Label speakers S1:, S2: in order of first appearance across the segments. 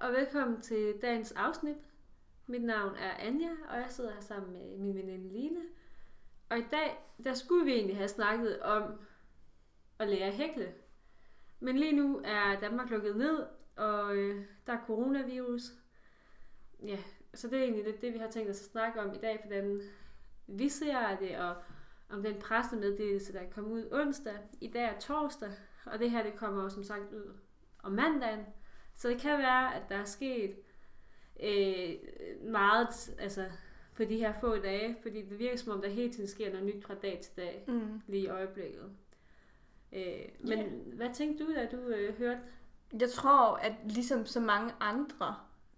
S1: og velkommen til dagens afsnit. Mit navn er Anja, og jeg sidder her sammen med min veninde Line. Og i dag, der skulle vi egentlig have snakket om at lære at hækle. Men lige nu er Danmark lukket ned, og øh, der er coronavirus. Ja, så det er egentlig lidt det, vi har tænkt os at snakke om i dag, hvordan vi ser det, og om den pressemeddelelse, der kommer ud onsdag. I dag er torsdag, og det her det kommer jo som sagt ud om mandagen. Så det kan være, at der er sket øh, meget altså, på de her få dage, fordi det virker som om, der hele tiden sker noget nyt fra dag til dag,
S2: Mm.
S1: lige i øjeblikket. Øh, men
S2: Ja.
S1: hvad tænkte du, da du øh, hørte?
S2: Jeg tror, at ligesom så mange andre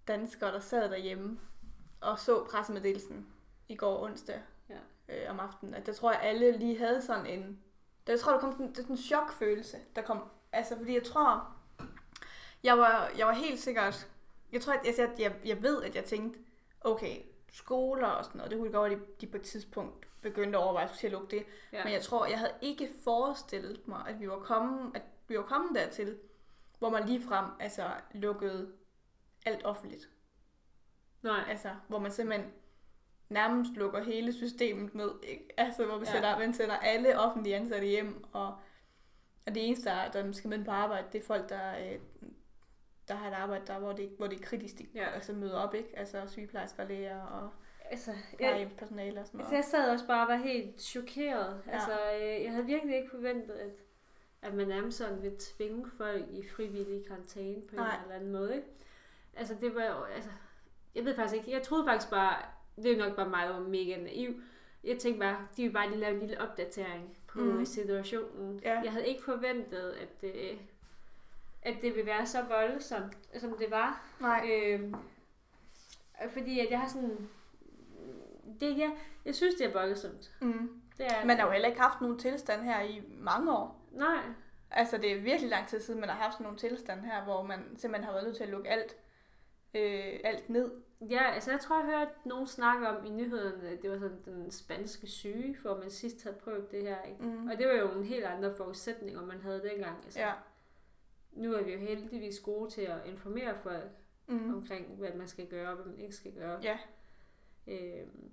S2: danskere, der sad derhjemme og så pressemeddelelsen i går onsdag
S1: Ja.
S2: øh, om aftenen, at jeg tror, at alle lige havde sådan en... Jeg tror, der kom sådan, sådan en chokfølelse, der kom... Altså, fordi jeg tror... Jeg var, jeg var helt sikkert... Jeg tror, at jeg, jeg, jeg, jeg ved, at jeg tænkte, okay, skoler og sådan noget, det kunne godt være, at de, på et tidspunkt begyndte at overveje, at skulle at lukke det.
S1: Ja.
S2: Men jeg tror, jeg havde ikke forestillet mig, at vi var kommet, at vi var kommet dertil, hvor man ligefrem altså, lukkede alt offentligt.
S1: Nej,
S2: Altså, hvor man simpelthen nærmest lukker hele systemet ned. Ikke? Altså, hvor man,
S1: Ja.
S2: sætter, man sætter alle offentlige ansatte hjem, og, og det eneste, der, der skal med på arbejde, det er folk, der, øh, der har et arbejde, der, hvor, det, hvor det er kritisk, de
S1: Ja.
S2: altså, møder op. Ikke? Altså sygeplejersker, læger og
S1: altså,
S2: plejehjemspersonale og sådan
S1: altså,
S2: noget.
S1: jeg sad også bare og var helt chokeret.
S2: Ja.
S1: Altså, øh, jeg havde virkelig ikke forventet, at, at man nærmest sådan vil tvinge folk i frivillig karantæne på en
S2: Nej.
S1: eller anden måde. Ikke? Altså, det var jo, altså, jeg ved faktisk ikke, jeg troede faktisk bare, det er nok bare mig, der var mega naiv. Jeg tænkte bare, de vil bare lige lave en lille opdatering på mm. Situationen.
S2: Ja.
S1: Jeg havde ikke forventet, at det, at det ville være så voldsomt, som det var.
S2: Nej.
S1: Øhm, fordi at jeg har sådan... Det, jeg, jeg synes, det er voldsomt.
S2: Mm.
S1: Det er,
S2: Man har jo heller ikke haft nogen tilstand her i mange år.
S1: Nej,
S2: Altså, det er virkelig lang tid siden, man har haft sådan nogle tilstande her, hvor man simpelthen har været nødt til at lukke alt, øh, alt ned.
S1: ja, altså jeg tror, jeg hørte nogen snakke om i nyhederne, at det var sådan den spanske syge, hvor man sidst havde prøvet det her. Ikke?
S2: Mm.
S1: Og det var jo en helt andre forudsætninger, man havde dengang. Altså,
S2: Ja.
S1: Nu er vi jo heldigvis gode til at informere folk
S2: Mm.
S1: omkring, hvad man skal gøre og hvad man ikke skal gøre.
S2: Ja.
S1: Øhm,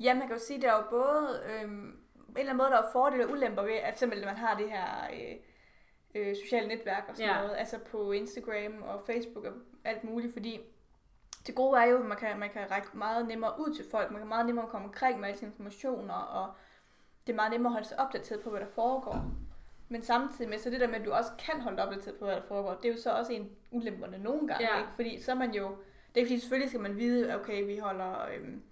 S2: ja, man kan jo sige, at der er jo både øh, en eller anden måde, der er fordele og ulemper ved, at simpelthen man har det her øh, øh, sociale netværk og sådan
S1: Ja.
S2: noget, altså på Instagram og Facebook og alt muligt, fordi det gode er jo, at man kan, man kan række meget nemmere ud til folk, man kan meget nemmere komme omkring med alle sine informationer, og det er meget nemmere at holde sig opdateret på, hvad der foregår. Men samtidig med, så det der med, at du også kan holde dig opdateret på, hvad der foregår, det er jo så også en ulemperne nogle gange,
S1: Ja.
S2: ikke? Fordi så er man jo, det er fordi selvfølgelig skal man vide, at okay, vi holder, øhm,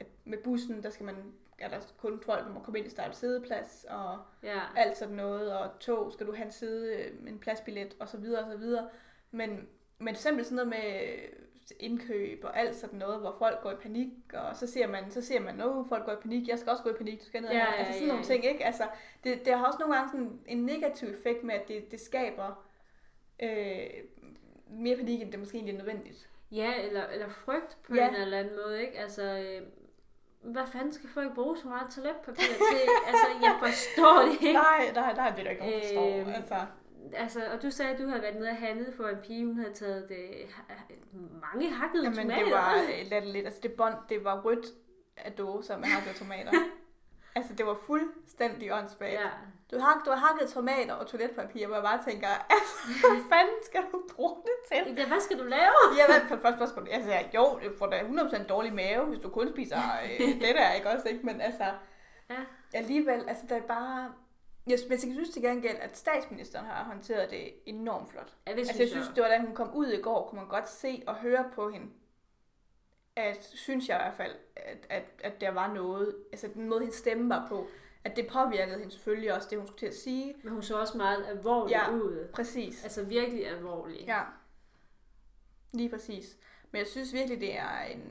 S2: at med bussen, der skal man, er der kun folk, der må komme ind i start sædeplads, og
S1: ja.
S2: alt sådan noget, og tog skal du have en side, en pladsbillet, og så videre, og så videre. Men, men simpelthen sådan noget med indkøb og alt sådan noget, hvor folk går i panik, og så ser man, så ser man, at folk går i panik, jeg skal også gå i panik, du skal ned
S1: Ja,
S2: Altså sådan
S1: ja,
S2: nogle
S1: ja.
S2: ting, ikke? Altså, det, det har også nogle gange sådan en negativ effekt med, at det, det skaber øh, mere panik, end det måske egentlig er nødvendigt.
S1: Ja, eller, eller frygt på
S2: Ja.
S1: en eller anden måde, ikke? Altså, øh, hvad fanden skal folk bruge så meget toiletpapir til? altså, jeg forstår det ikke.
S2: Nej, nej, nej, det er der ikke nogen, forstår.
S1: Øhm,
S2: Altså,
S1: Altså, og du sagde, at du havde været nede og handlet for en pige, hun havde taget det, mange hakkede
S2: jamen,
S1: tomater.
S2: det var øh, latterligt. Altså, det bånd, det var rødt af dåser med hakkede tomater. altså, det var fuldstændig åndssvagt.
S1: Ja,
S2: Du har, du har hakket tomater og toiletpapir, hvor jeg bare tænker, altså, hvad fanden skal du bruge det til?
S1: ja hvad skal du lave?
S2: Jamen, for det første spørgsmål, altså, jo, det får da 100% dårlig mave, hvis du kun spiser øh, det der, ikke også, ikke? Men altså,
S1: Ja.
S2: alligevel, altså, der er bare... Jeg, men jeg synes til gengæld, at statsministeren har håndteret det enormt flot.
S1: Ja, det
S2: Altså, jeg synes, det var da hun kom ud i går, kunne man godt se og høre på hende, at, synes jeg i hvert fald, at, at, at der var noget, altså den måde, hendes stemme var på, at det påvirkede hende selvfølgelig også, det hun skulle til at sige.
S1: Men hun så også meget alvorlig
S2: Ja.
S1: ud.
S2: Præcis.
S1: Altså virkelig alvorlig.
S2: Ja. Lige præcis. Men jeg synes virkelig, det er en...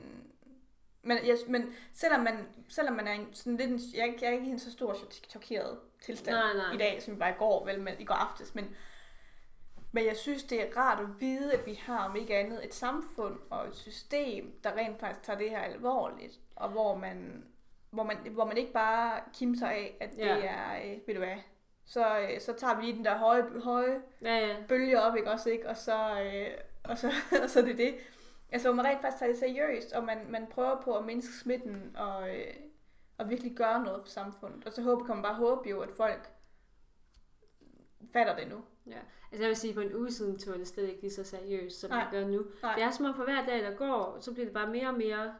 S2: Men, jeg, men selvom man, selvom man er en, sådan lidt en, jeg, ikke- jeg er ikke i en så stor chokeret tilstand
S1: Nej, nej.
S2: i dag, som bare i går, vel, men i går aftes, men, men jeg synes, det er rart at vide, at vi har om ikke andet et samfund og et system, der rent faktisk tager det her alvorligt, og hvor man, hvor man, hvor man ikke bare kimser af, at det
S1: Ja.
S2: er, øh, ved du hvad, så, øh, så tager vi lige den der høje, høje
S1: Ja, ja.
S2: bølge op, ikke også, ikke? Og så, øh, og så, og så er det det. Altså, hvor man rent faktisk tager det seriøst, og man, man prøver på at mindske smitten, og, øh, og virkelig gøre noget for samfundet. Og så håber, kan man bare håbe jo, at folk fatter det nu.
S1: Altså jeg vil sige, for en uge siden tog det slet ikke lige så seriøst, som
S2: Nej.
S1: jeg gør nu.
S2: Nej.
S1: Det er som om for hver dag, der går, så bliver det bare mere og mere...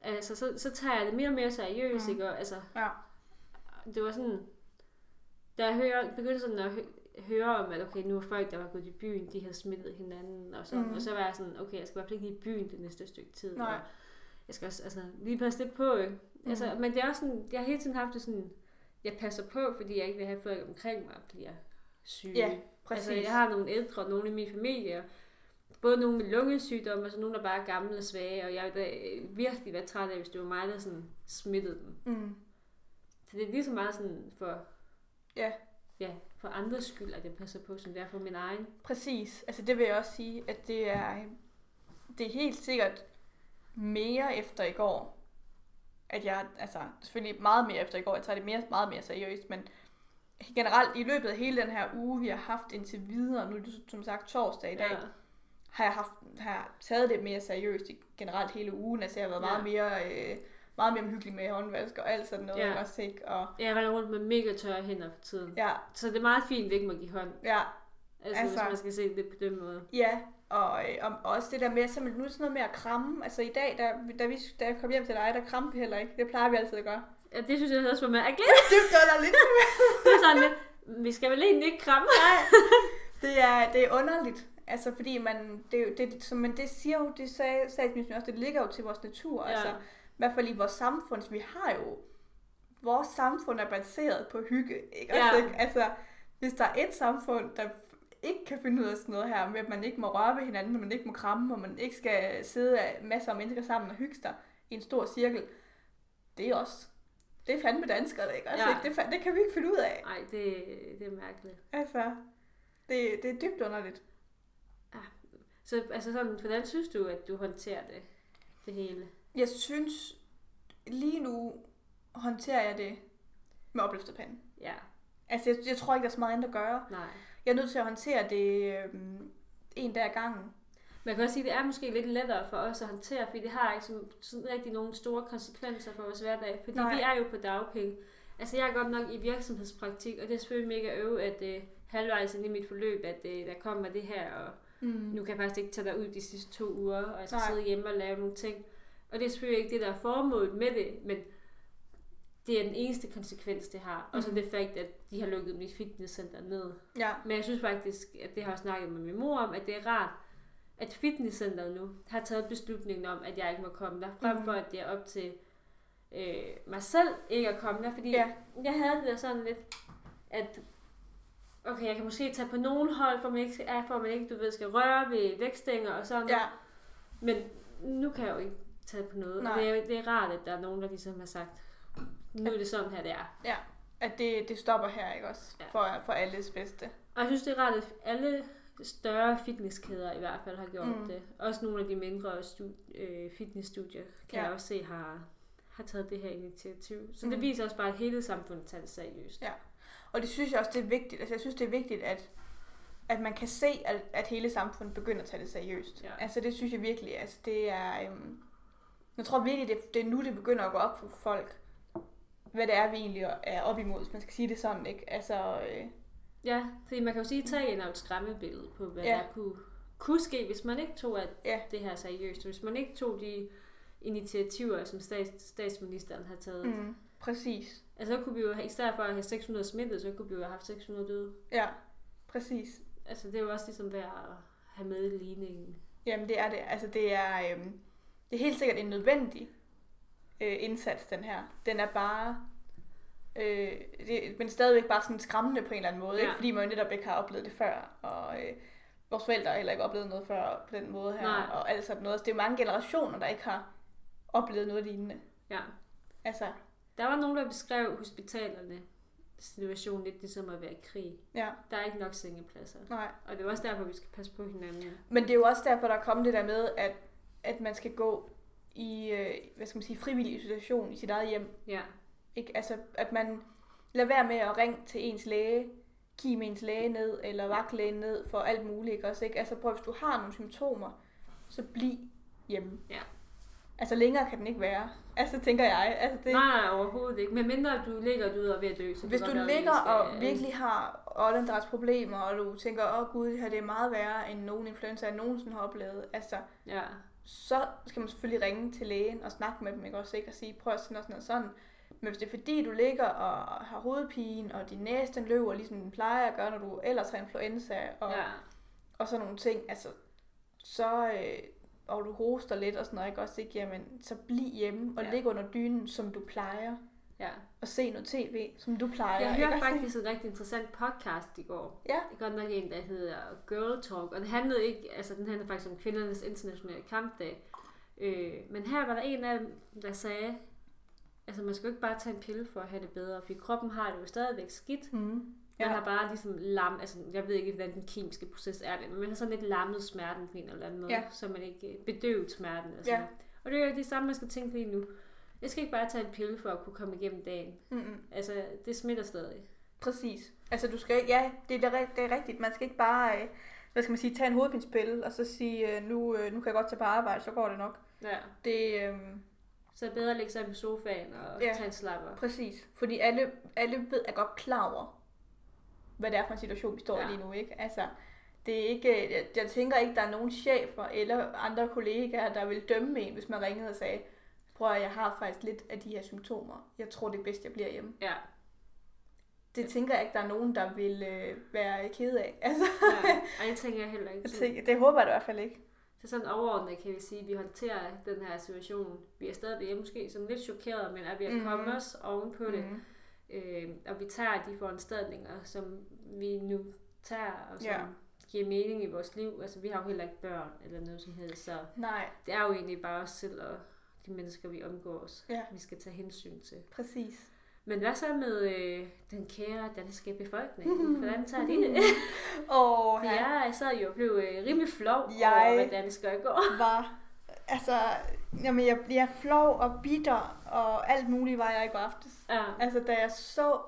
S1: Altså, så, så tager jeg det mere og mere seriøst,
S2: Mm.
S1: ikke? Og, altså,
S2: Ja.
S1: det var sådan... Da jeg hører, begyndte sådan at høre om, at okay, nu er folk, der var gået i byen, de havde smittet hinanden, og, sådan,
S2: Mm.
S1: og så var jeg sådan, okay, jeg skal i hvert fald ikke i byen det næste stykke tid.
S2: Nej.
S1: Og jeg skal også altså, lige passe lidt på, ikke? Mm. Altså, men det er også sådan, jeg har hele tiden haft det sådan, jeg passer på, fordi jeg ikke vil have folk omkring mig bliver syge.
S2: Ja, Præcis.
S1: Altså, jeg har nogle ældre, nogle i min familie, både nogle med lungesygdomme, og så nogle, der bare er gamle og svage, og jeg vil da øh, virkelig være træt af, hvis det var mig, der sådan smittede dem.
S2: Mm.
S1: Så det er lige så meget sådan for,
S2: Ja.
S1: ja, for andres skyld, at jeg passer på, som det er for min egen.
S2: Præcis. Altså det vil jeg også sige, at det er, det er helt sikkert mere efter i går, at jeg, altså selvfølgelig meget mere efter i går, jeg tager det mere, meget mere seriøst, men generelt i løbet af hele den her uge, vi har haft indtil videre, nu er det som sagt torsdag i dag,
S1: Ja.
S2: har jeg haft, har jeg taget det mere seriøst generelt hele ugen, altså jeg har været meget mere, øh, meget mere hyggelig med håndvask og alt sådan noget,
S1: Ja.
S2: ikke også, ikke? Og
S1: Jeg render rundt med mega tørre hænder for tiden.
S2: ja,
S1: Så det er meget fint, at det ikke må give hånd.
S2: ja,
S1: Altså,
S2: Altså-
S1: hvis man skal se det på den måde.
S2: Ja, og, øh, og også det der med, simpelthen, nu det sådan noget med at kramme. Altså i dag, da, da, vi, da jeg kom hjem til dig, der kramte vi heller ikke. Det plejer vi altid at gøre.
S1: Ja, det synes jeg også var mærkeligt.
S2: Dybt underligt.
S1: Det er sådan lidt, vi skal vel egentlig ikke kramme.
S2: Det er, det er underligt. Altså fordi man, det, det, som man, det siger jo, det sagde statsministeren også, det ligger jo til vores natur.
S1: Ja.
S2: Altså, hvert fald i vores samfund, vi har jo, vores samfund er baseret på hygge. Ikke?
S1: Ja.
S2: Også, ikke? Altså, hvis der er et samfund, der ikke kan finde ud af sådan noget her, med at man ikke må røre ved hinanden, at man ikke må kramme, og man ikke skal sidde af masser af mennesker sammen og hygge sig i en stor cirkel, det er også, det er fandme danskere, ikke? Altså,
S1: Ja.
S2: ikke? Det, er fa- det kan vi ikke finde ud af.
S1: Nej, det, det er mærkeligt.
S2: Altså, det, det er dybt underligt.
S1: Så altså sådan, hvordan synes du, at du håndterer det, det hele?
S2: Jeg synes, lige nu håndterer jeg det med opløftet pande.
S1: Ja,
S2: Altså, jeg, jeg tror ikke, der er så meget andet at gøre.
S1: nej.
S2: Jeg er nødt til at håndtere det øhm, en dag ad gangen.
S1: Man kan også sige, at det er måske lidt lettere for os at håndtere, fordi det har ikke sådan, sådan rigtig nogle store konsekvenser for vores hverdag, fordi.
S2: Nej.
S1: vi er jo på dagpenge. Altså jeg er godt nok i virksomhedspraktik, og det er selvfølgelig mega øve, at øh, halvvejs ind i mit forløb, at øh, der kommer det her, og
S2: Mm.
S1: nu kan jeg faktisk ikke tage dig ud de sidste to uger, og jeg skal
S2: Nej.
S1: sidde hjemme og lave nogle ting. Og det er selvfølgelig ikke det, der er formålet med det, men det er den eneste konsekvens, det har. Og så
S2: Mhm.
S1: det fakt, at de har lukket mit fitnesscenter ned.
S2: Ja,
S1: Men jeg synes faktisk, at det har jeg snakket med min mor om, at det er rart, at fitnesscenteret nu har taget beslutningen om, at jeg ikke må komme der, frem
S2: Mhm.
S1: for at det er op til øh, mig selv ikke at komme der, fordi
S2: Ja.
S1: jeg havde det der sådan lidt, at okay, jeg kan måske tage på nogen hold, for man ikke, er, for man ikke du ved, skal røre ved vækstænger og sådan
S2: ja,
S1: noget. Men nu kan jeg jo ikke tage på noget,
S2: Nej.
S1: og det er, det er rart, at der er nogen, der ligesom har sagt, nu er det sådan her, det er.
S2: at det, det stopper her, ikke også?
S1: Ja.
S2: For, for alles bedste.
S1: Og jeg synes, det er rart, at alle større fitnesskæder i hvert fald har gjort
S2: mm.
S1: det. Også nogle af de mindre stu- øh, fitnessstudier kan
S2: Ja.
S1: jeg også se har, har taget det her initiativ. Så
S2: Mm.
S1: det viser også bare, at hele samfundet tager det seriøst.
S2: Ja. Og det synes jeg også, det er vigtigt. Altså, jeg synes, det er vigtigt, at, at man kan se, at, at hele samfundet begynder at tage det seriøst.
S1: Ja.
S2: Altså, det synes jeg virkelig, altså, det er... Øhm, jeg tror virkelig, det, det er nu, det begynder at gå op for folk, hvad det er, vi egentlig er op imod, hvis man skal sige det sådan, ikke? Altså, øh,
S1: Ja, fordi man kan jo sige, at tagen er et skræmmebillede på, hvad
S2: Ja.
S1: der kunne, kunne ske, hvis man ikke tog at
S2: Ja.
S1: det her seriøst. Hvis man ikke tog de initiativer, som stats, statsministeren har taget. Mm.
S2: mm, præcis.
S1: Altså, så kunne vi jo, have- i stedet for at have 600 smittet, så kunne vi jo have haft 600 døde.
S2: Ja, præcis.
S1: Altså, det er jo også ligesom værd at have med i ligningen.
S2: Jamen, det er det. Altså, det er, øhm, det er helt sikkert en nødvendig øh, indsats, den her. Den er bare... Øh, det, men stadigvæk bare sådan skræmmende på en eller anden måde, ja. Ikke? fordi man jo netop ikke har oplevet det før, og øh, vores forældre har heller ikke oplevet noget før på den måde her,
S1: Nej.
S2: og alt sådan noget. Så det er mange generationer, der ikke har oplevet noget lignende.
S1: Ja.
S2: Altså,
S1: Der var nogen, der beskrev hospitalerne situationen lidt ligesom at være i krig.
S2: ja,
S1: Der er ikke nok sengepladser.
S2: nej.
S1: Og det er også derfor, vi skal passe på hinanden.
S2: Men det er jo også derfor, der er kommet det der med, at, at man skal gå i, øh, hvad skal man sige, frivillig isolation i sit eget hjem.
S1: Ja.
S2: Ikke? Altså, at man, lad være med at ringe til ens læge, give ens læge ned, eller vagtlægen ned for alt muligt, ikke også, ikke? Altså prøv, hvis du har nogle symptomer, så bliv hjemme.
S1: Ja.
S2: Altså længere kan den ikke være. Altså tænker jeg. Altså, det,
S1: Nej, nej, overhovedet ikke. Men mindre du ligger du og ved at dø. Så
S2: hvis du ligger og
S1: skal-
S2: virkelig har åndedrætsproblemer, og du tænker, åh oh, gud, det her det er meget værre end nogen influenza, jeg nogensinde har oplevet, altså,
S1: Ja,
S2: så skal man selvfølgelig ringe til lægen og snakke med dem, ikke også, ikke? Og sige, prøv at sådan og sådan og sådan. Men hvis det er fordi, du ligger og har hovedpine, og din næse den løber, ligesom den plejer at gøre, når du ellers har influenza, og,
S1: ja.
S2: og sådan nogle ting, altså, så, øh, og du hoster lidt og sådan noget, ikke også, ikke? Jamen, så bliv hjemme og
S1: Ja.
S2: lig under dynen, som du plejer,
S1: ja.
S2: og se noget tv, som du plejer.
S1: Jeg hørte faktisk en rigtig interessant podcast i går.
S2: Ja.
S1: Det er godt nok en, der hedder Girl Talk, og det handlede ikke, altså den handlede faktisk om kvindernes internationale kampdag. Øh, men her var der en af dem, der sagde, altså man skal jo ikke bare tage en pille for at have det bedre, for kroppen har det jo stadigvæk skidt.
S2: Mm.
S1: Man
S2: Ja.
S1: har bare ligesom lam, altså jeg ved ikke, hvordan den kemiske proces er men man har sådan lidt lammet smerten på en eller anden måde,
S2: Ja.
S1: så man ikke bedøvet smerten. Altså.
S2: Ja.
S1: Og det er jo det samme, man skal tænke lige nu. Jeg skal ikke bare tage en pille for at kunne komme igennem dagen.
S2: Mm-mm.
S1: Altså, det smitter stadig.
S2: Præcis. Altså du skal ja, det er, det er rigtigt. Man skal ikke bare, øh, hvad skal man sige, tage en hovedpinspille, og så sige, øh, nu, øh, nu kan jeg godt tage på arbejde, så går det nok.
S1: Ja.
S2: Det, øh,
S1: Så er det bedre at lægge sig på sofaen og
S2: Ja.
S1: tage en slapper.
S2: præcis. Fordi alle, alle ved, er godt klar over, hvad det er for en situation, vi står. Ja. i lige nu, ikke? Altså, det er ikke, jeg, jeg tænker ikke, der er nogen chefer eller andre kollegaer, der vil dømme en, hvis man ringede og sagde, prøv at jeg har faktisk lidt af de her symptomer. Jeg tror, det er bedst, jeg bliver hjemme.
S1: Ja.
S2: Det tænker jeg ikke, der er nogen, der vil øh, være ked af. Altså,
S1: ja. Og det tænker jeg heller ikke.
S2: jeg tænker, det håber jeg i hvert fald ikke.
S1: Så sådan overordnet kan vi sige, at vi håndterer den her situation. Vi er stadig måske sådan lidt chokeret, men at vi
S2: Mhm.
S1: kommet os oven på det.
S2: Mhm.
S1: Øh, og vi tager de foranstaltninger, som vi nu tager, og som
S2: Ja.
S1: giver mening i vores liv. Altså, vi har jo heller ikke børn eller noget som helst, så
S2: Nej,
S1: det er jo egentlig bare os selv og de mennesker, vi omgås,
S2: Ja.
S1: vi skal tage hensyn til.
S2: præcis.
S1: Men hvad så med øh, den kære danske befolkning? Hvordan tager de det?
S2: Og
S1: For
S2: han
S1: jeg sad jo og blev øh, rimelig flov
S2: Jeg-
S1: over, hvad danskere går.
S2: var, altså, jamen jeg bliver flov og bitter og alt muligt var jeg i går aftes.
S1: Ja,
S2: Altså da jeg så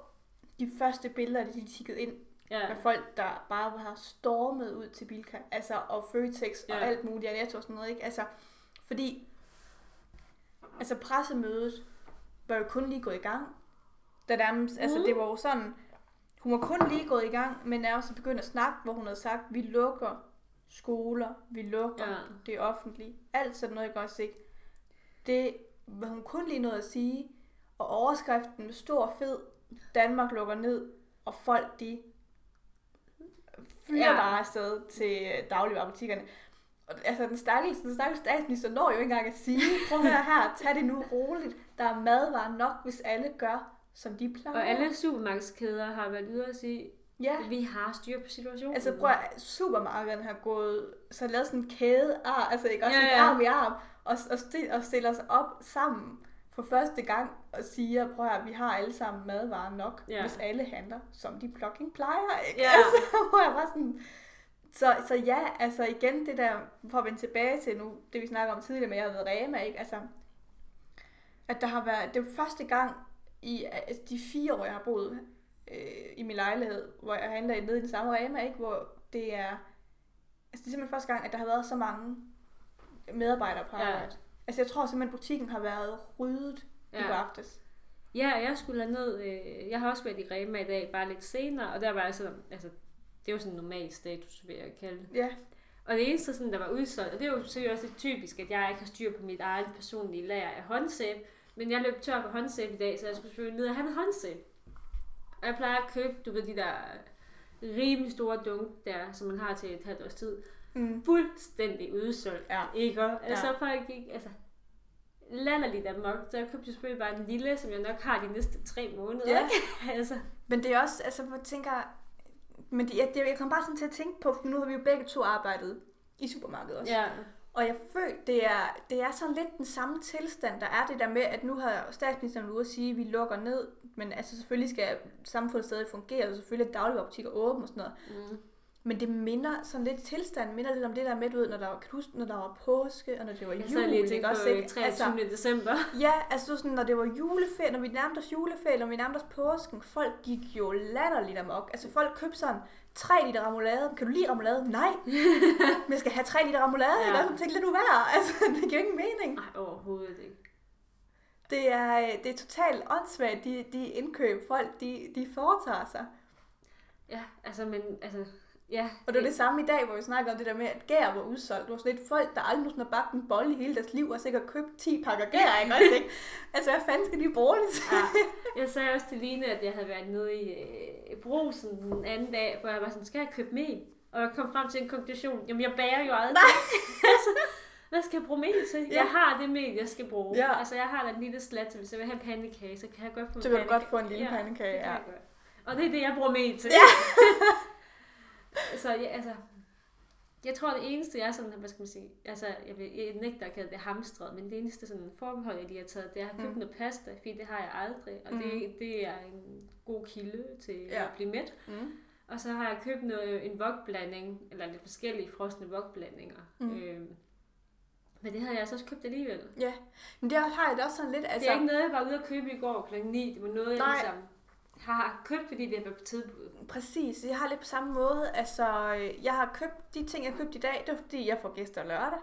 S2: de første billeder, de tikkede ind
S1: ja,
S2: med folk, der bare har stormet ud til Bilka, altså og Føtex og
S1: Ja.
S2: alt muligt, og Netto og sådan noget, ikke? Altså, fordi, altså pressemødet var jo kun lige gået i gang. Da nærmest, altså
S1: Mhm.
S2: det var jo sådan, hun var kun lige gået i gang, men er også begyndt at snakke, hvor hun havde sagt, vi lukker skoler, vi lukker
S1: Ja.
S2: det offentlige, alt sådan noget, ikke også, ikke? Det var hun kun lige noget at sige, og overskriften med stor fed, Danmark lukker ned, og folk de
S1: Ja.
S2: ja. bare afsted til dagligvarerbutikkerne. Og, altså, den stakkels, den stakkels statsminister når jo ikke engang at sige, prøv høre her, tag det nu roligt. Der er madvarer nok, hvis alle gør, som de plejer.
S1: Og alle supermarkedskæder har været ude og sige,
S2: Ja,
S1: vi har styr på situationen.
S2: altså prøv at supermarkederne har gået, så lavet sådan en kæde, ar, altså ikke også
S1: Ja,
S2: ja, arm i arm, og, og, stil, og stiller sig op sammen for første gang og siger, prøv at vi har alle sammen madvarer nok,
S1: Ja.
S2: hvis alle handler, som de fucking plejer, ikke?
S1: Ja.
S2: Altså, hvor jeg var sådan, så, så ja, altså igen det der, for at vende tilbage til nu, det vi snakker om tidligere med, at jeg har været Rema, ikke? Altså, at der har været, det jo første gang i altså, de fire år, jeg har boet øh, i min lejlighed, hvor jeg handler nede i den samme Rema, ikke? Hvor det er, altså det er simpelthen første gang, at der har været så mange medarbejdere på
S1: Ja.
S2: arbejde. Altså jeg tror simpelthen, butikken har været ryddet ja. i går
S1: Ja.
S2: aftes.
S1: Ja, jeg skulle ned. Øh, jeg har også været i Rema i dag, bare lidt senere, og der var jeg sådan, altså, det var sådan en normal status, vil jeg kalde det.
S2: Ja,
S1: Og det eneste, sådan, der var udsolgt, og det er jo selvfølgelig også lidt typisk, at jeg ikke har styr på mit eget personlige lager af håndsæbe, men jeg løb tør på håndsæbe i dag, så jeg skulle selvfølgelig ned og have en håndsæbe. Og jeg plejer at købe, du ved, de der rimelig store dunk der, som man har til et halvt års tid.
S2: mm.
S1: Fuldstændig udsolgt.
S2: ja.
S1: Ikke? Altså,
S2: Ja.
S1: folk ikke, altså, latterligt amok. Så jeg købte selvfølgelig bare en lille, som jeg nok har de næste tre måneder.
S2: Ja.
S1: altså,
S2: Men det er også, altså hvor tænker, men det, jeg, det, jeg kom bare sådan til at tænke på, for nu har vi jo begge to arbejdet i supermarkedet også.
S1: ja.
S2: Og jeg føler, det er, det er sådan lidt den samme tilstand, der er det der med, at nu har statsministeren ude at sige, at vi lukker ned, men altså selvfølgelig skal samfundet stadig fungere, og selvfølgelig er dagligvarerbutikker åbne og sådan noget.
S1: Mm.
S2: Men det minder sådan lidt tilstand, minder lidt om det der med, du ved, når der var, kan huske, når der var påske, og når det var
S1: Jeg
S2: jul,
S1: sad lige
S2: ikke også, ikke?
S1: 23.
S2: Altså,
S1: december.
S2: ja, altså sådan, når det var juleferie, når vi nærmede os juleferie, når vi nærmede os påsken, folk gik jo latterligt amok. Altså folk købte sådan 3 liter remoulade. Kan du lide remoulade? Nej. Men jeg skal have 3 liter remoulade,
S1: Ja.
S2: ja. ikke? Og så tænkte lidt uvær. Altså, det giver ingen mening.
S1: Nej, overhovedet ikke.
S2: Det er, det er totalt åndssvagt, de, de indkøb folk, de, de foretager sig.
S1: Ja, altså, men, altså, ja.
S2: Og det var det samme i dag, hvor vi snakker om det der med, at gær var udsolgt. Det var sådan lidt folk, der aldrig nogensinde har bagt en bolle i hele deres liv, og sikkert købt 10 pakker gær, ikke? Også, ikke? Altså, hvad fanden skal de bruge det til?
S1: Ja. Jeg sagde også til Line, at jeg havde været nede i øh, brusen den anden dag, hvor jeg var sådan, skal jeg købe mel? Og jeg kom frem til en konklusion, jamen jeg bager jo aldrig. altså, hvad skal jeg bruge mel til?
S2: Ja.
S1: Jeg har det mel, jeg skal bruge.
S2: Ja.
S1: Altså jeg har da en lille slat, så hvis jeg vil have en pandekage, så kan jeg godt få en
S2: Så kan du godt få en lille
S1: ja,
S2: pandekage, ja.
S1: Og det er det, jeg bruger mel til.
S2: Ja.
S1: så ja, altså, jeg tror, det eneste, jeg er sådan, hvad skal man sige, altså, jeg, vil, jeg nægter at kalde det hamstret, men det eneste sådan forbehold, jeg lige har taget, det er, at jeg købt
S2: Mm.
S1: noget pasta, fordi det har jeg aldrig, og
S2: Mm.
S1: det, det er en god kilde til
S2: Ja.
S1: at blive mæt.
S2: Mm.
S1: Og så har jeg købt noget, en vokblanding, eller lidt forskellige frosne vokblandinger.
S2: Mm.
S1: Øhm, men det havde jeg altså også købt alligevel.
S2: Ja, men det har jeg det også sådan lidt,
S1: Altså,
S2: altså...
S1: det er ikke noget, jeg var ude at købe i går kl. 9. Det var noget, jeg
S2: Nej.
S1: ligesom har købt, fordi det været på tilbud.
S2: Præcis, jeg har lidt på samme måde. Altså, øh, jeg har købt de ting, jeg har købt i dag, det er fordi, jeg får gæster lørdag.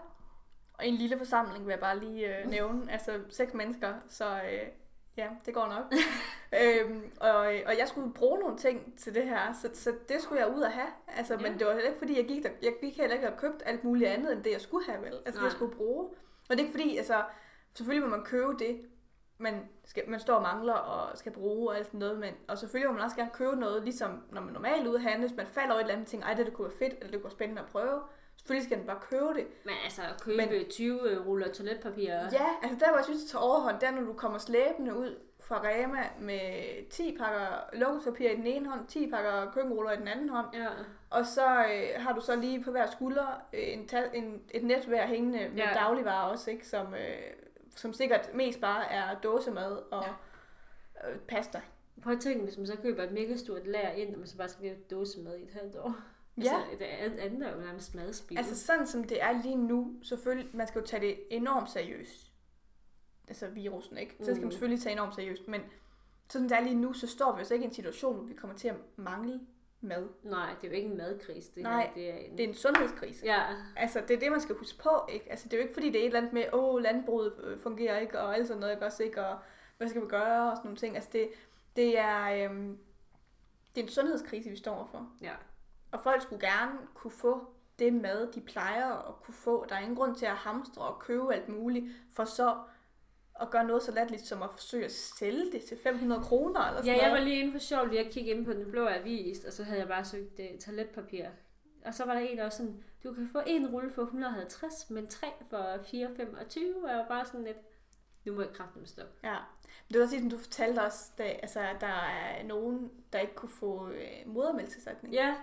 S2: Og en lille forsamling vil jeg bare lige øh, nævne. Altså, seks mennesker, så øh, ja, det går nok. øhm, og, og jeg skulle bruge nogle ting til det her, så, så det skulle jeg ud og have. Altså,
S1: Ja.
S2: Men det var heller ikke fordi, jeg gik, der, jeg gik heller ikke og købt alt muligt andet, end det jeg skulle have, vel? Altså, det
S1: Nej.
S2: jeg skulle bruge. Og det er ikke fordi, altså, selvfølgelig må man købe det, man, skal, man står og mangler og skal bruge og alt sådan noget, men, og selvfølgelig må man også gerne købe noget, ligesom når man normalt ude at handle, hvis man falder over et eller andet ting, ej, det, det kunne være fedt, eller det kunne være spændende at prøve. Selvfølgelig skal man bare købe det.
S1: Men altså, at købe
S2: Men-
S1: men, 20 ruller toiletpapir.
S2: Ja, altså der hvor jeg synes, det tager overhånd, det er, når du kommer slæbende ud fra Rema med 10 pakker lokumspapir i den ene hånd, 10 pakker køkkenruller i den anden hånd,
S1: ja.
S2: og så øh, har du så lige på hver skulder øh, en, ta- en, et net hver hængende med
S1: Ja.
S2: dagligvarer også, ikke? Som, øh, som sikkert mest bare er dåsemad og øh, pasta.
S1: Prøv at tænke, hvis man så køber et mega stort lager ind, og man så bare skal lave dåse med i et halvt år.
S2: Ja.
S1: Altså, det andet andet er jo nærmest madspil.
S2: Altså sådan som det er lige nu, selvfølgelig, man skal jo tage det enormt seriøst. Altså virusen, ikke? Så skal man
S1: Mm.
S2: selvfølgelig tage enormt seriøst, men sådan det er lige nu, så står vi altså ikke i en situation, hvor vi kommer til at mangle mad.
S1: Nej, det er jo ikke en madkrise, det
S2: Nej,
S1: her. Det er en...
S2: Det er en sundhedskrise.
S1: Ja,
S2: Altså, det er det, man skal huske på, ikke? Altså, det er jo ikke, fordi det er et eller andet med, åh, landbruget øh, fungerer ikke, og alt sådan noget, ikke også, ikke? Og hvad skal vi gøre, og sådan nogle ting. Altså, det, det er, øhm, det er en sundhedskrise, vi står overfor.
S1: ja.
S2: Og folk skulle gerne kunne få det mad, de plejer at kunne få. Der er ingen grund til at hamstre og købe alt muligt, for så at gøre noget så latterligt som at forsøge at sælge det til 500 kroner eller sådan
S1: Ja, jeg var lige inde for sjov lige at kigge ind på den blå avis, og så havde jeg bare søgt uh, toiletpapir. Og så var der en, der var sådan, du kan få en rulle for 150, men tre for 425, og jeg var bare sådan lidt, nu må jeg kraften stoppe.
S2: Ja. Men det var også ligesom, du fortalte os, da, altså, at der er nogen, der ikke kunne få øh, modermælkserstatning.
S1: Ja,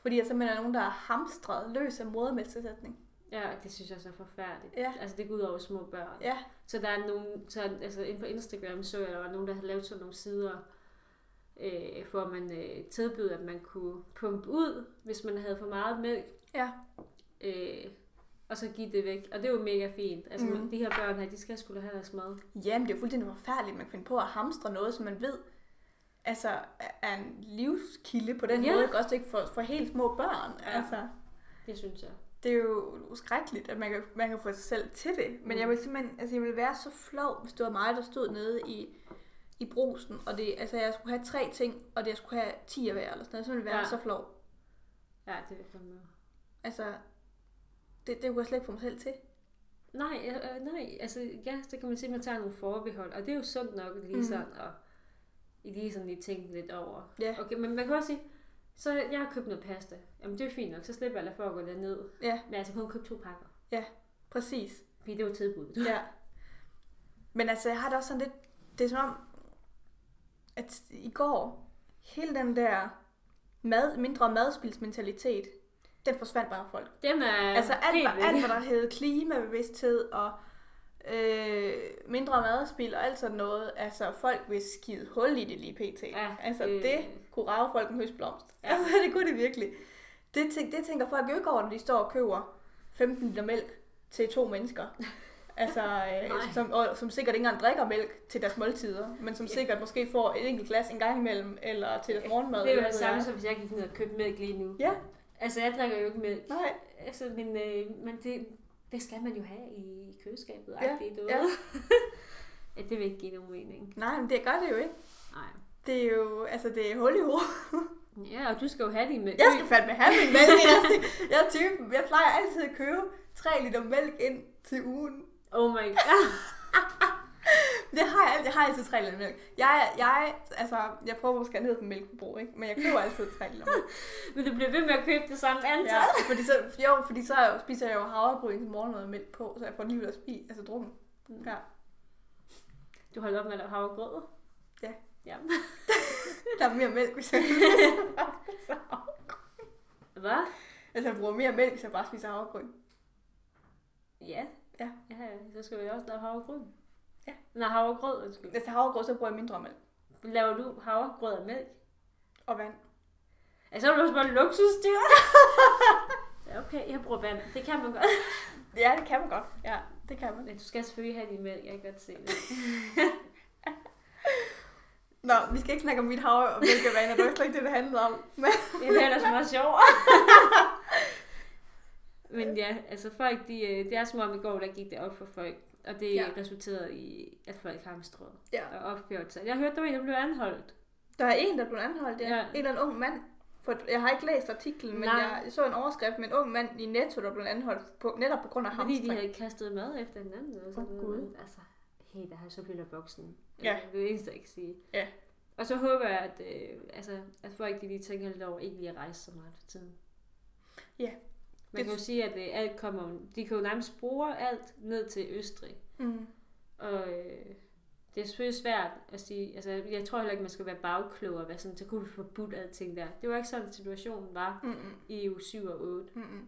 S2: Fordi der simpelthen er nogen, der er hamstret løs af modermælkserstatning.
S1: Ja, det synes jeg så er forfærdeligt.
S2: Ja.
S1: Altså, det går ud over små børn.
S2: Ja,
S1: Så der er nogen, så, altså inde på Instagram så jeg, der var nogen, der havde lavet sådan nogle sider, øh, hvor man øh, tilbød, at man kunne pumpe ud, hvis man havde for meget mælk,
S2: ja,
S1: øh, og så give det væk. Og det er jo mega fint. Altså,
S2: Mm.
S1: de her børn her, de skal skulle have deres mad.
S2: Jamen, det er jo fuldstændig forfærdeligt, man kan finde på at hamstre noget, som man ved altså, er en livskilde på den
S1: Ja.
S2: måde, også ikke for, for helt små børn.
S1: Ja.
S2: Altså,
S1: Det synes jeg.
S2: Det er jo skrækkeligt, at man kan, man kan få sig selv til det. Men
S1: Mm.
S2: jeg vil simpelthen, altså jeg ville være så flov, hvis det var mig, der stod nede i, i brusen, og det, altså jeg skulle have tre ting, og det jeg skulle have 10 af hver, eller sådan noget, så ville jeg være
S1: Ja.
S2: så flov.
S1: Ja, det vil jeg.
S2: Altså, det, det kunne jeg slet ikke få mig selv til.
S1: Nej, øh, nej, altså ja, så kan man sige, at man tager nogle forbehold, og det er jo sundt nok lige
S2: Mhm.
S1: sådan, og lige sådan lige tænke lidt over.
S2: Ja.
S1: Okay, men man kan også sige, så jeg har købt noget pasta. Jamen det er fint nok, så slipper jeg for at gå derned.
S2: Ja,
S1: Men altså kun købt to pakker,
S2: præcis.
S1: fordi det var tilbud.
S2: Ja. Men altså, jeg har det også sådan lidt... Det er som om, at i går, hele den der mad, mindre madspilsmentalitet, den forsvandt bare folk.
S1: Dem er
S2: altså alt,
S1: helt
S2: hvad, alt, hvad der hed klimabevidsthed og øh, mindre madspil og alt sådan noget, altså folk vil skide hul i det lige pt.
S1: Ja,
S2: altså
S1: øh.
S2: det kunne rave folk en høstblomst.
S1: Ja.
S2: Altså det kunne det virkelig. Det, tænk, det tænker folk jo ikke over, når de står og køber 15 liter mælk til to mennesker. Altså, øh, som, og, som sikkert ikke engang drikker mælk til deres måltider, men som sikkert måske får et enkelt glas en gang imellem, eller til deres morgenmad.
S1: Det er jo det samme, som hvis jeg gik ned og købte mælk lige nu.
S2: Ja,
S1: Altså, jeg drikker jo ikke mælk.
S2: nej.
S1: Altså, men, øh, men det, det skal man jo have i køleskabet.
S2: Ja,
S1: Ja,
S2: ja.
S1: ja, det vil ikke give nogen mening.
S2: Nej, men det gør det jo ikke.
S1: Nej.
S2: Det er jo, altså det er hul i hovedet.
S1: Ja, og du skal jo have din mælk.
S2: Jeg skal fandme have min mælk. Jeg, jeg typen, jeg plejer altid at købe 3 liter mælk ind til ugen.
S1: Oh my god.
S2: Det har jeg, jeg har altid 3 liter mælk. Jeg, jeg, altså, jeg prøver at skære ned på mælkeforbrug, ikke? Men jeg køber altid 3 liter mælk.
S1: Men du bliver ved med at købe det samme antal.
S2: Ja, fordi så, jo, fordi så spiser jeg jo havregryn til morgenmad med mælk på, så jeg får lige at spise, altså drukken. Ja.
S1: Du holder op med at lave havregrød?
S2: Ja.
S1: Ja.
S2: Der er mere mælk, hvis jeg spiser.
S1: Hvad?
S2: Altså, jeg bruger mere mælk, hvis jeg bare spiser havregryn.
S1: Ja.
S2: Ja.
S1: ja. Så skal vi også lave havregryn.
S2: Ja.
S1: Nej, havregrød, undskyld.
S2: Hvis jeg har havregryn, så bruger jeg mindre mælk.
S1: Laver du havregrød af mælk?
S2: Og vand.
S1: Altså, så er du også bare luksusdyr. ja, okay, jeg bruger vand. Det kan man godt.
S2: Ja, det kan man godt. Ja, det kan man.
S1: Men du skal selvfølgelig have din mælk, jeg kan godt se det.
S2: Nå, vi skal ikke snakke om mit havre og mælkevaner. Det var slet ikke det, det handlede om. Men,
S1: Det er ellers meget sjovt. Men ja, altså folk, de, øh, det er som om i går, der gik det op for folk. Og det
S2: Ja.
S1: resulterede i, at folk hamstrede
S2: ja.
S1: og opførte sig. Jeg hørte, der var en, der blev anholdt.
S2: Der er en, der blev anholdt, ja.
S1: Ja.
S2: En eller anden ung mand. For jeg har ikke læst artiklen, men
S1: Nej.
S2: jeg så en overskrift med en ung mand i Netto, der blev anholdt på, netop på grund af
S1: Fordi de
S2: hamstring.
S1: havde kastet mad efter hinanden.
S2: Åh,
S1: noget.
S2: Gud.
S1: Altså, hey, der har så blevet voksen.
S2: Ja.
S1: Det er det eneste, jeg kan sige.
S2: Ja.
S1: Og så håber jeg, at, øh, altså, at folk de lige tænker lidt over, ikke lige at rejse så meget for tiden.
S2: Ja.
S1: Man kan jo sige, at øh, alt kommer, de kan jo nærmest spore alt ned til Østrig.
S2: Mm.
S1: Og øh, det er selvfølgelig svært at sige, altså jeg tror heller ikke, man skal være bagklog og være sådan, så kunne vi forbudt alting der. Det var ikke sådan, situationen var
S2: Mm-mm.
S1: i EU 7 og 8.
S2: Mm-mm.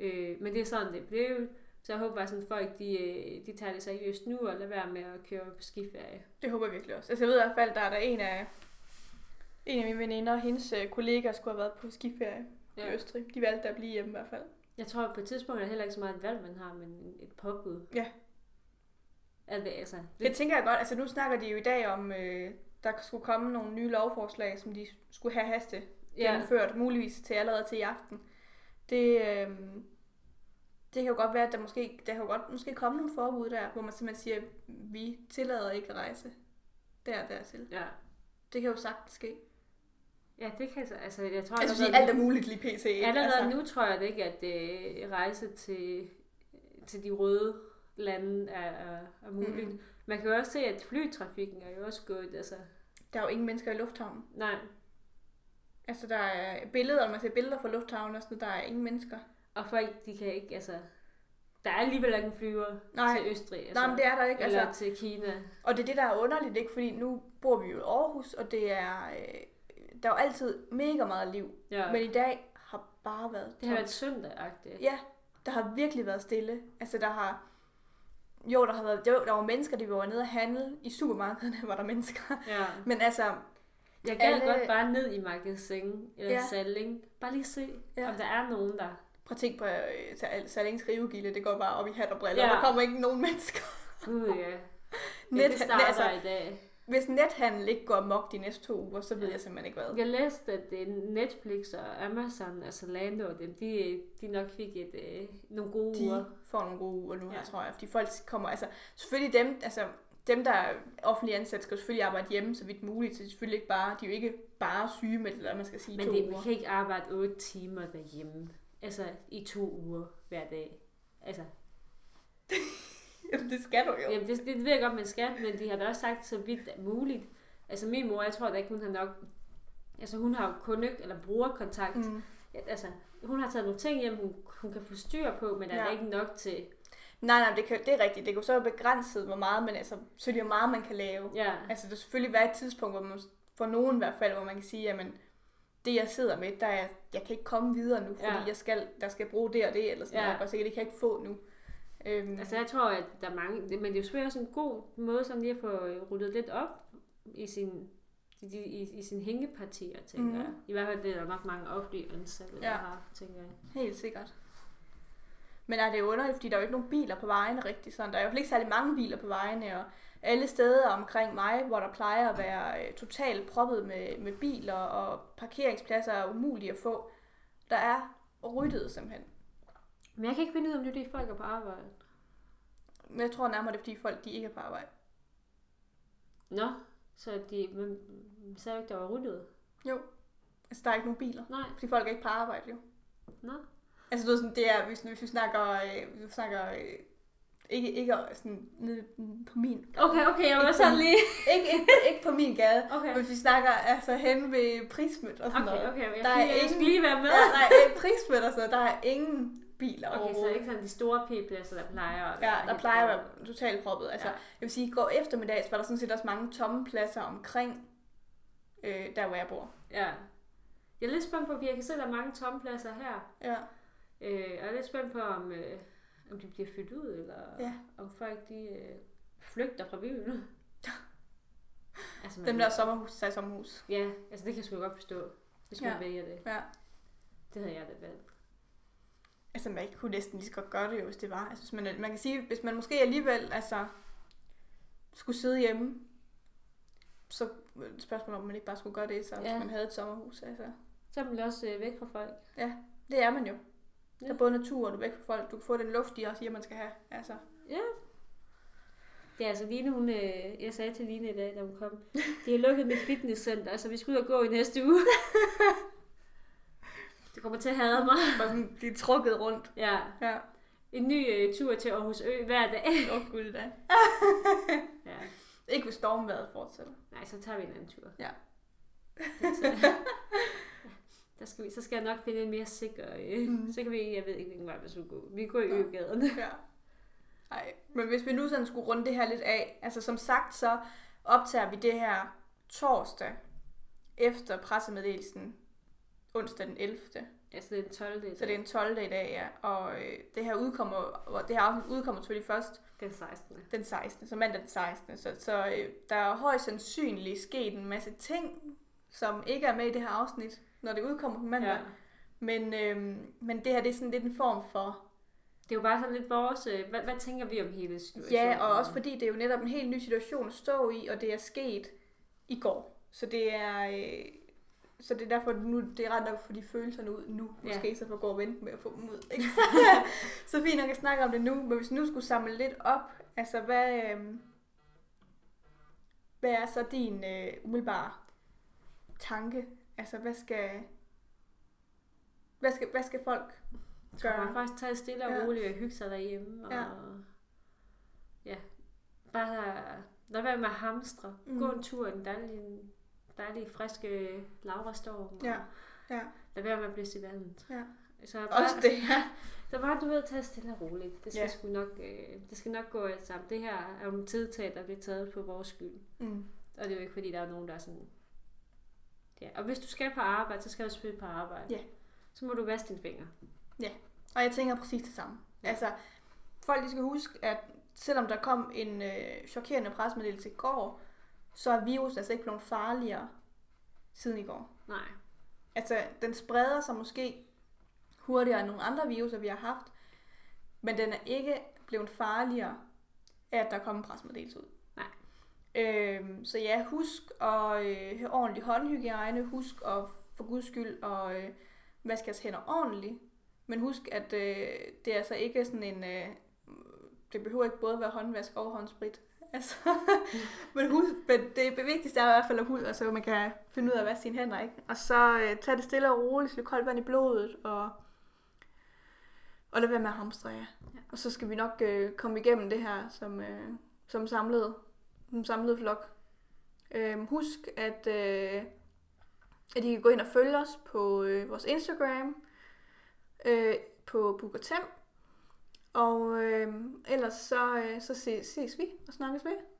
S1: Øh, men det er sådan, det blev. Så jeg håber bare sådan, folk de, øh, de tager det seriøst nu og lader være med at køre på skiferie.
S2: Det håber jeg virkelig også. Altså jeg ved i hvert fald, der er der en af, en af mine veninder, hendes øh, kollegaer skulle have været på skiferie ja. i. Østrig. De valgte at blive hjemme i hvert fald.
S1: Jeg tror på et tidspunkt er det heller ikke så meget et valg, man har, men et påbud.
S2: Ja.
S1: At, det- altså,
S2: Det tænker jeg godt. Altså nu snakker de jo i dag om, øh, der skulle komme nogle nye lovforslag, som de skulle have haste
S1: ja,
S2: muligvis til allerede til i aften. Det, øh, det kan jo godt være, at der måske, der kan jo godt måske komme nogle forbud der, hvor man simpelthen siger, vi tillader ikke at rejse der dertil.
S1: ja.
S2: Det kan jo sagtens ske.
S1: Ja, det kan så, altså jeg tror
S2: Altså, fordi alt er muligt lige pt. ikke?
S1: Allerede
S2: altså,
S1: nu tror jeg det ikke, at øh, rejse til, til de røde lande er, er, er muligt.
S2: Mm.
S1: Man kan jo også se, at flytrafikken er jo også gået, altså,
S2: Der er jo ingen mennesker i lufthavnen.
S1: nej.
S2: Altså, der er billeder, man ser billeder fra lufthavnen og sådan der er ingen mennesker.
S1: Og folk, de kan ikke, altså, der er alligevel ikke en flyver
S2: Nej.
S1: til Østrig, altså,
S2: Nej, men det er der ikke.
S1: eller
S2: Altså,
S1: til Kina.
S2: og det er det, der er underligt, ikke? Fordi nu bor vi jo i Aarhus, og det er... Øh, der er jo altid mega meget liv.
S1: Ja.
S2: Men i dag har bare været
S1: det har været søndagagtigt.
S2: Ja, der har virkelig været stille. Altså, der har... Jo, der har været, jo, der var mennesker, der var nede og handle. I supermarkederne var der mennesker.
S1: ja.
S2: Men altså,
S1: Jeg gad
S2: Alle-
S1: godt bare ned i magasin eller
S2: Ja.
S1: Salling. Bare lige se,
S2: Ja.
S1: om der er nogen der.
S2: prøv at tænke på øh, Sal- Salings rivegilde, det går bare op i hat og briller.
S1: Ja.
S2: Der kommer ikke nogen mennesker.
S1: Gud ja.
S2: Net,
S1: det starter
S2: altså,
S1: i dag.
S2: Hvis nethandel ikke går amok de næste to uger, så ved
S1: Ja.
S2: jeg simpelthen ikke hvad.
S1: Jeg læste, at øh, Netflix og Amazon, altså Zalando og dem, de, de nok fik et, øh, nogle gode
S2: De
S1: uger.
S2: får nogle gode uger nu her,
S1: Ja.
S2: tror jeg. Fordi folk kommer, altså selvfølgelig dem, altså dem, der er offentlige ansat, skal selvfølgelig arbejde hjemme så vidt muligt. Så er selvfølgelig ikke bare, de er jo ikke bare syge med eller man skal sige,
S1: Men
S2: to
S1: det,
S2: uger.
S1: man kan ikke arbejde 8 timer derhjemme. Altså i to uger hver dag. Altså,
S2: Jamen, det skal du jo.
S1: jamen, det, det ved jeg godt, man skal, men de har da også sagt så vidt er muligt. Altså min mor, jeg tror da ikke, hun har nok... Altså hun har jo kun ikke, eller bruger kontakt. Mm. Ja, altså, hun har taget nogle ting hjem, hun, hun kan få styr på, men der
S2: Ja.
S1: er ikke nok til...
S2: Nej, nej, det, kan, det er rigtigt. Det kan jo så være begrænset, hvor meget, men altså, så er det meget, man kan lave.
S1: Ja,
S2: Altså, der vil selvfølgelig være et tidspunkt, hvor man, for nogen i hvert fald, hvor man kan sige, jamen, det jeg sidder med, der er, jeg kan ikke komme videre nu, fordi
S1: Ja.
S2: jeg skal, der skal bruge det og det, eller sådan
S1: Ja.
S2: noget, og sikkert det kan jeg ikke få nu. Øhm,
S1: altså jeg tror, at der er mange... Men det er jo selvfølgelig også en god måde sådan lige at få øh, rullet lidt op i sin i, i, i, sine hængepartier, tænker mm. jeg. I hvert fald det er der nok mange offentlige ansatte, der
S2: Ja.
S1: har, tænker jeg.
S2: Helt sikkert. Men er det underligt, fordi der er jo ikke nogen biler på vejene rigtig sådan. Der er jo ikke særlig mange biler på vejene, og alle steder omkring mig, hvor der plejer at være øh, totalt proppet med, med biler, og parkeringspladser er umulige at få, der er ryddet simpelthen.
S1: Men jeg kan ikke finde ud af, om det er, fordi folk er på arbejde.
S2: Men jeg tror nærmere, det er fordi folk, de ikke er på arbejde.
S1: Nå, så de, men, sagde du ikke, der var ryddet?
S2: Jo. Altså, der er ikke nogen biler.
S1: Nej,
S2: Fordi folk er ikke på arbejde, jo.
S1: nå.
S2: Altså, du ved sådan, det er, hvis, hvis vi snakker, øh, hvis vi snakker øh, ikke, ikke sådan nede på min
S1: Okay, okay, jeg var sådan lige...
S2: ikke, ikke, ikke på min gade,
S1: Okay,
S2: Hvis vi snakker altså hen ved prismødt og sådan
S1: okay,
S2: noget.
S1: okay. Jeg,
S2: Der er
S1: jeg,
S2: ingen-
S1: lige være med.
S2: Ja, nej, ikke prismødt og sådan noget. Der er ingen biler
S1: Okay, så
S2: overhovedet.
S1: ikke sådan de store p-pladser, der plejer at
S2: Ja, der plejer at være totalt proppet. Altså,
S1: Ja.
S2: jeg vil sige, i går eftermiddags var der sådan set også mange tomme pladser omkring øh, der, hvor jeg bor.
S1: Ja. Jeg er lidt spændt på, for jeg kan se, at der er mange tomme pladser her.
S2: Ja.
S1: Øh, og jeg er lidt spændt på, om, øh, om de bliver fyldt ud, eller
S2: Ja.
S1: om folk de øh, flygter fra byen. altså, man-
S2: Dem der sommerhus, sagde sommerhus.
S1: Ja, altså det kan jeg sgu godt forstå, hvis man
S2: Ja.
S1: vælger det.
S2: Ja.
S1: Det havde jeg da valgt.
S2: Altså, man kunne næsten lige så godt gøre det jo, hvis det var. Altså, hvis man, man kan sige, hvis man måske alligevel altså, skulle sidde hjemme, så er det et spørgsmål om man ikke bare skulle gøre det, så
S1: Ja.
S2: man havde et sommerhus. Altså.
S1: Så er man også øh, væk fra folk.
S2: Det er man jo.
S1: Ja.
S2: Der er både natur, og du er væk fra folk. Du kan få den luft, de også siger, man skal have. Altså.
S1: Det er altså Line, hun, øh, jeg sagde til Line i dag, da hun kom, de har lukket mit fitnesscenter, altså vi skal ud og gå i næste uge. kommer til at have mig.
S2: Bare sådan blive trukket rundt.
S1: Ja,
S2: Ja.
S1: en ny øh, tur til Aarhus Ø hver dag.
S2: Åh oh, gud da.
S1: ja.
S2: Ikke hvis stormvejret fortsætter.
S1: Nej, så tager vi en anden tur.
S2: Ja.
S1: Så, der skal vi, så skal jeg nok finde en mere sikker, øh,
S2: Mm.
S1: så kan vi, jeg ved ikke, hvilken vej vi skal gå. Vi går i øgaderne.
S2: Ja. Ej, men hvis vi nu sådan skulle runde det her lidt af, altså som sagt, så optager vi det her torsdag efter pressemeddelelsen onsdag den 11.
S1: Altså den 12.
S2: Så det er en 12. i dag, ja. Og øh, det her udkommer, og det her afsnit udkommer selvfølgelig først
S1: den 16.
S2: den 16. Så mandag den 16. Så, så øh, der er højst sandsynligt sket en masse ting, som ikke er med i det her afsnit, når det udkommer på mandag.
S1: Ja.
S2: Men, øh, men det her det er sådan lidt en form for...
S1: Det er jo bare sådan lidt vores, øh, hvad, hvad tænker vi om hele situationen?
S2: Ja, og også fordi det er jo netop en helt ny situation at stå i, og det er sket i går. Så det er... Øh, så det er derfor, nu, det er ret nok få de følelserne ud nu,
S1: Ja.
S2: måske, så for at gå og vente med at få dem ud. Ikke? så fint nok at snakke om det nu, men hvis vi nu skulle samle lidt op, altså hvad, øh, hvad er så din øh, umiddelbare tanke? Altså hvad skal, hvad skal, hvad skal folk
S1: Så man
S2: gøre?
S1: faktisk tage stille og roligt og hygge sig derhjemme. Og,
S2: Ja.
S1: ja. Bare lad være med at hamstre.
S2: Mm.
S1: Mm. Gå en tur i den dejlige, dejlige friske lavrastorm.
S2: Ja, ja.
S1: Lad være med at blive i vandet.
S2: Ja.
S1: Så bare,
S2: Også det her.
S1: Så bare, du ved, tage stille og roligt. Det skal,
S2: Ja.
S1: ja. sgu nok, øh, det skal nok gå alt sammen. Det her er jo nogle tiltag, der bliver taget på vores skyld.
S2: Mm.
S1: Og det er jo ikke, fordi der er nogen, der er sådan... Ja. Og hvis du skal på arbejde, så skal du selvfølgelig på arbejde.
S2: Ja.
S1: Så må du vaske dine fingre.
S2: Og jeg tænker præcis det samme. Ja.
S1: Ja.
S2: Altså, folk de skal huske, at selvom der kom en øh, chokerende pressemeddelelse i går, så er virus altså ikke blevet farligere siden i går.
S1: Nej.
S2: Altså, den spreder sig måske hurtigere end nogle andre viruser, vi har haft, men den er ikke blevet farligere af, at der er kommet en pressemeddelelse ud.
S1: Nej.
S2: Øhm, så ja, husk at øh, have ordentlig håndhygiejne. Husk at for guds skyld at øh, vaske jeres hænder ordentligt. Men husk, at øh, det er altså ikke sådan en... Øh, det behøver ikke både være håndvask og håndsprit. Altså, men, husk, men det vigtigste er i hvert fald at huske, altså, man kan finde ud af at vaske sine hænder. Ikke? Og så øh, tag det stille og roligt, så det koldt vand i blodet, og, og lad være med at hamstre, ja.
S1: Ja.
S2: Og så skal vi nok øh, komme igennem det her som, øh, som samlet, som samlet flok. Øh, husk, at, øh, at I kan gå ind og følge os på øh, vores Instagram, øh, på Bukatem. Og øh, ellers så, øh, så ses, ses vi og snakkes ved.